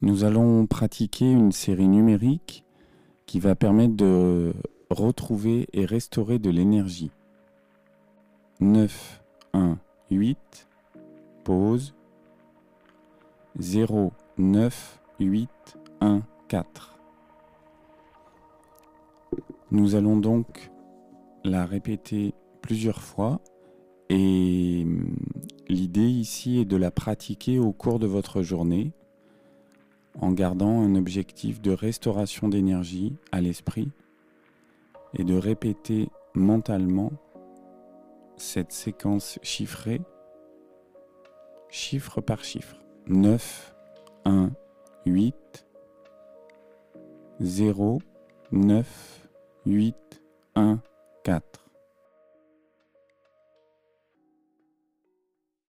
Nous allons pratiquer une série numérique qui va permettre de retrouver et restaurer de l'énergie. 9, 1, 8, pause. 0, 9, 8, 1, 4. Nous allons donc la répéter plusieurs fois et hum, l'idée ici est de la pratiquer au cours de votre journée en gardant un objectif de restauration d'énergie à l'esprit et de répéter mentalement cette séquence chiffrée, chiffre par chiffre. 9, 1, 8, 0, 9, 8, 1, 4.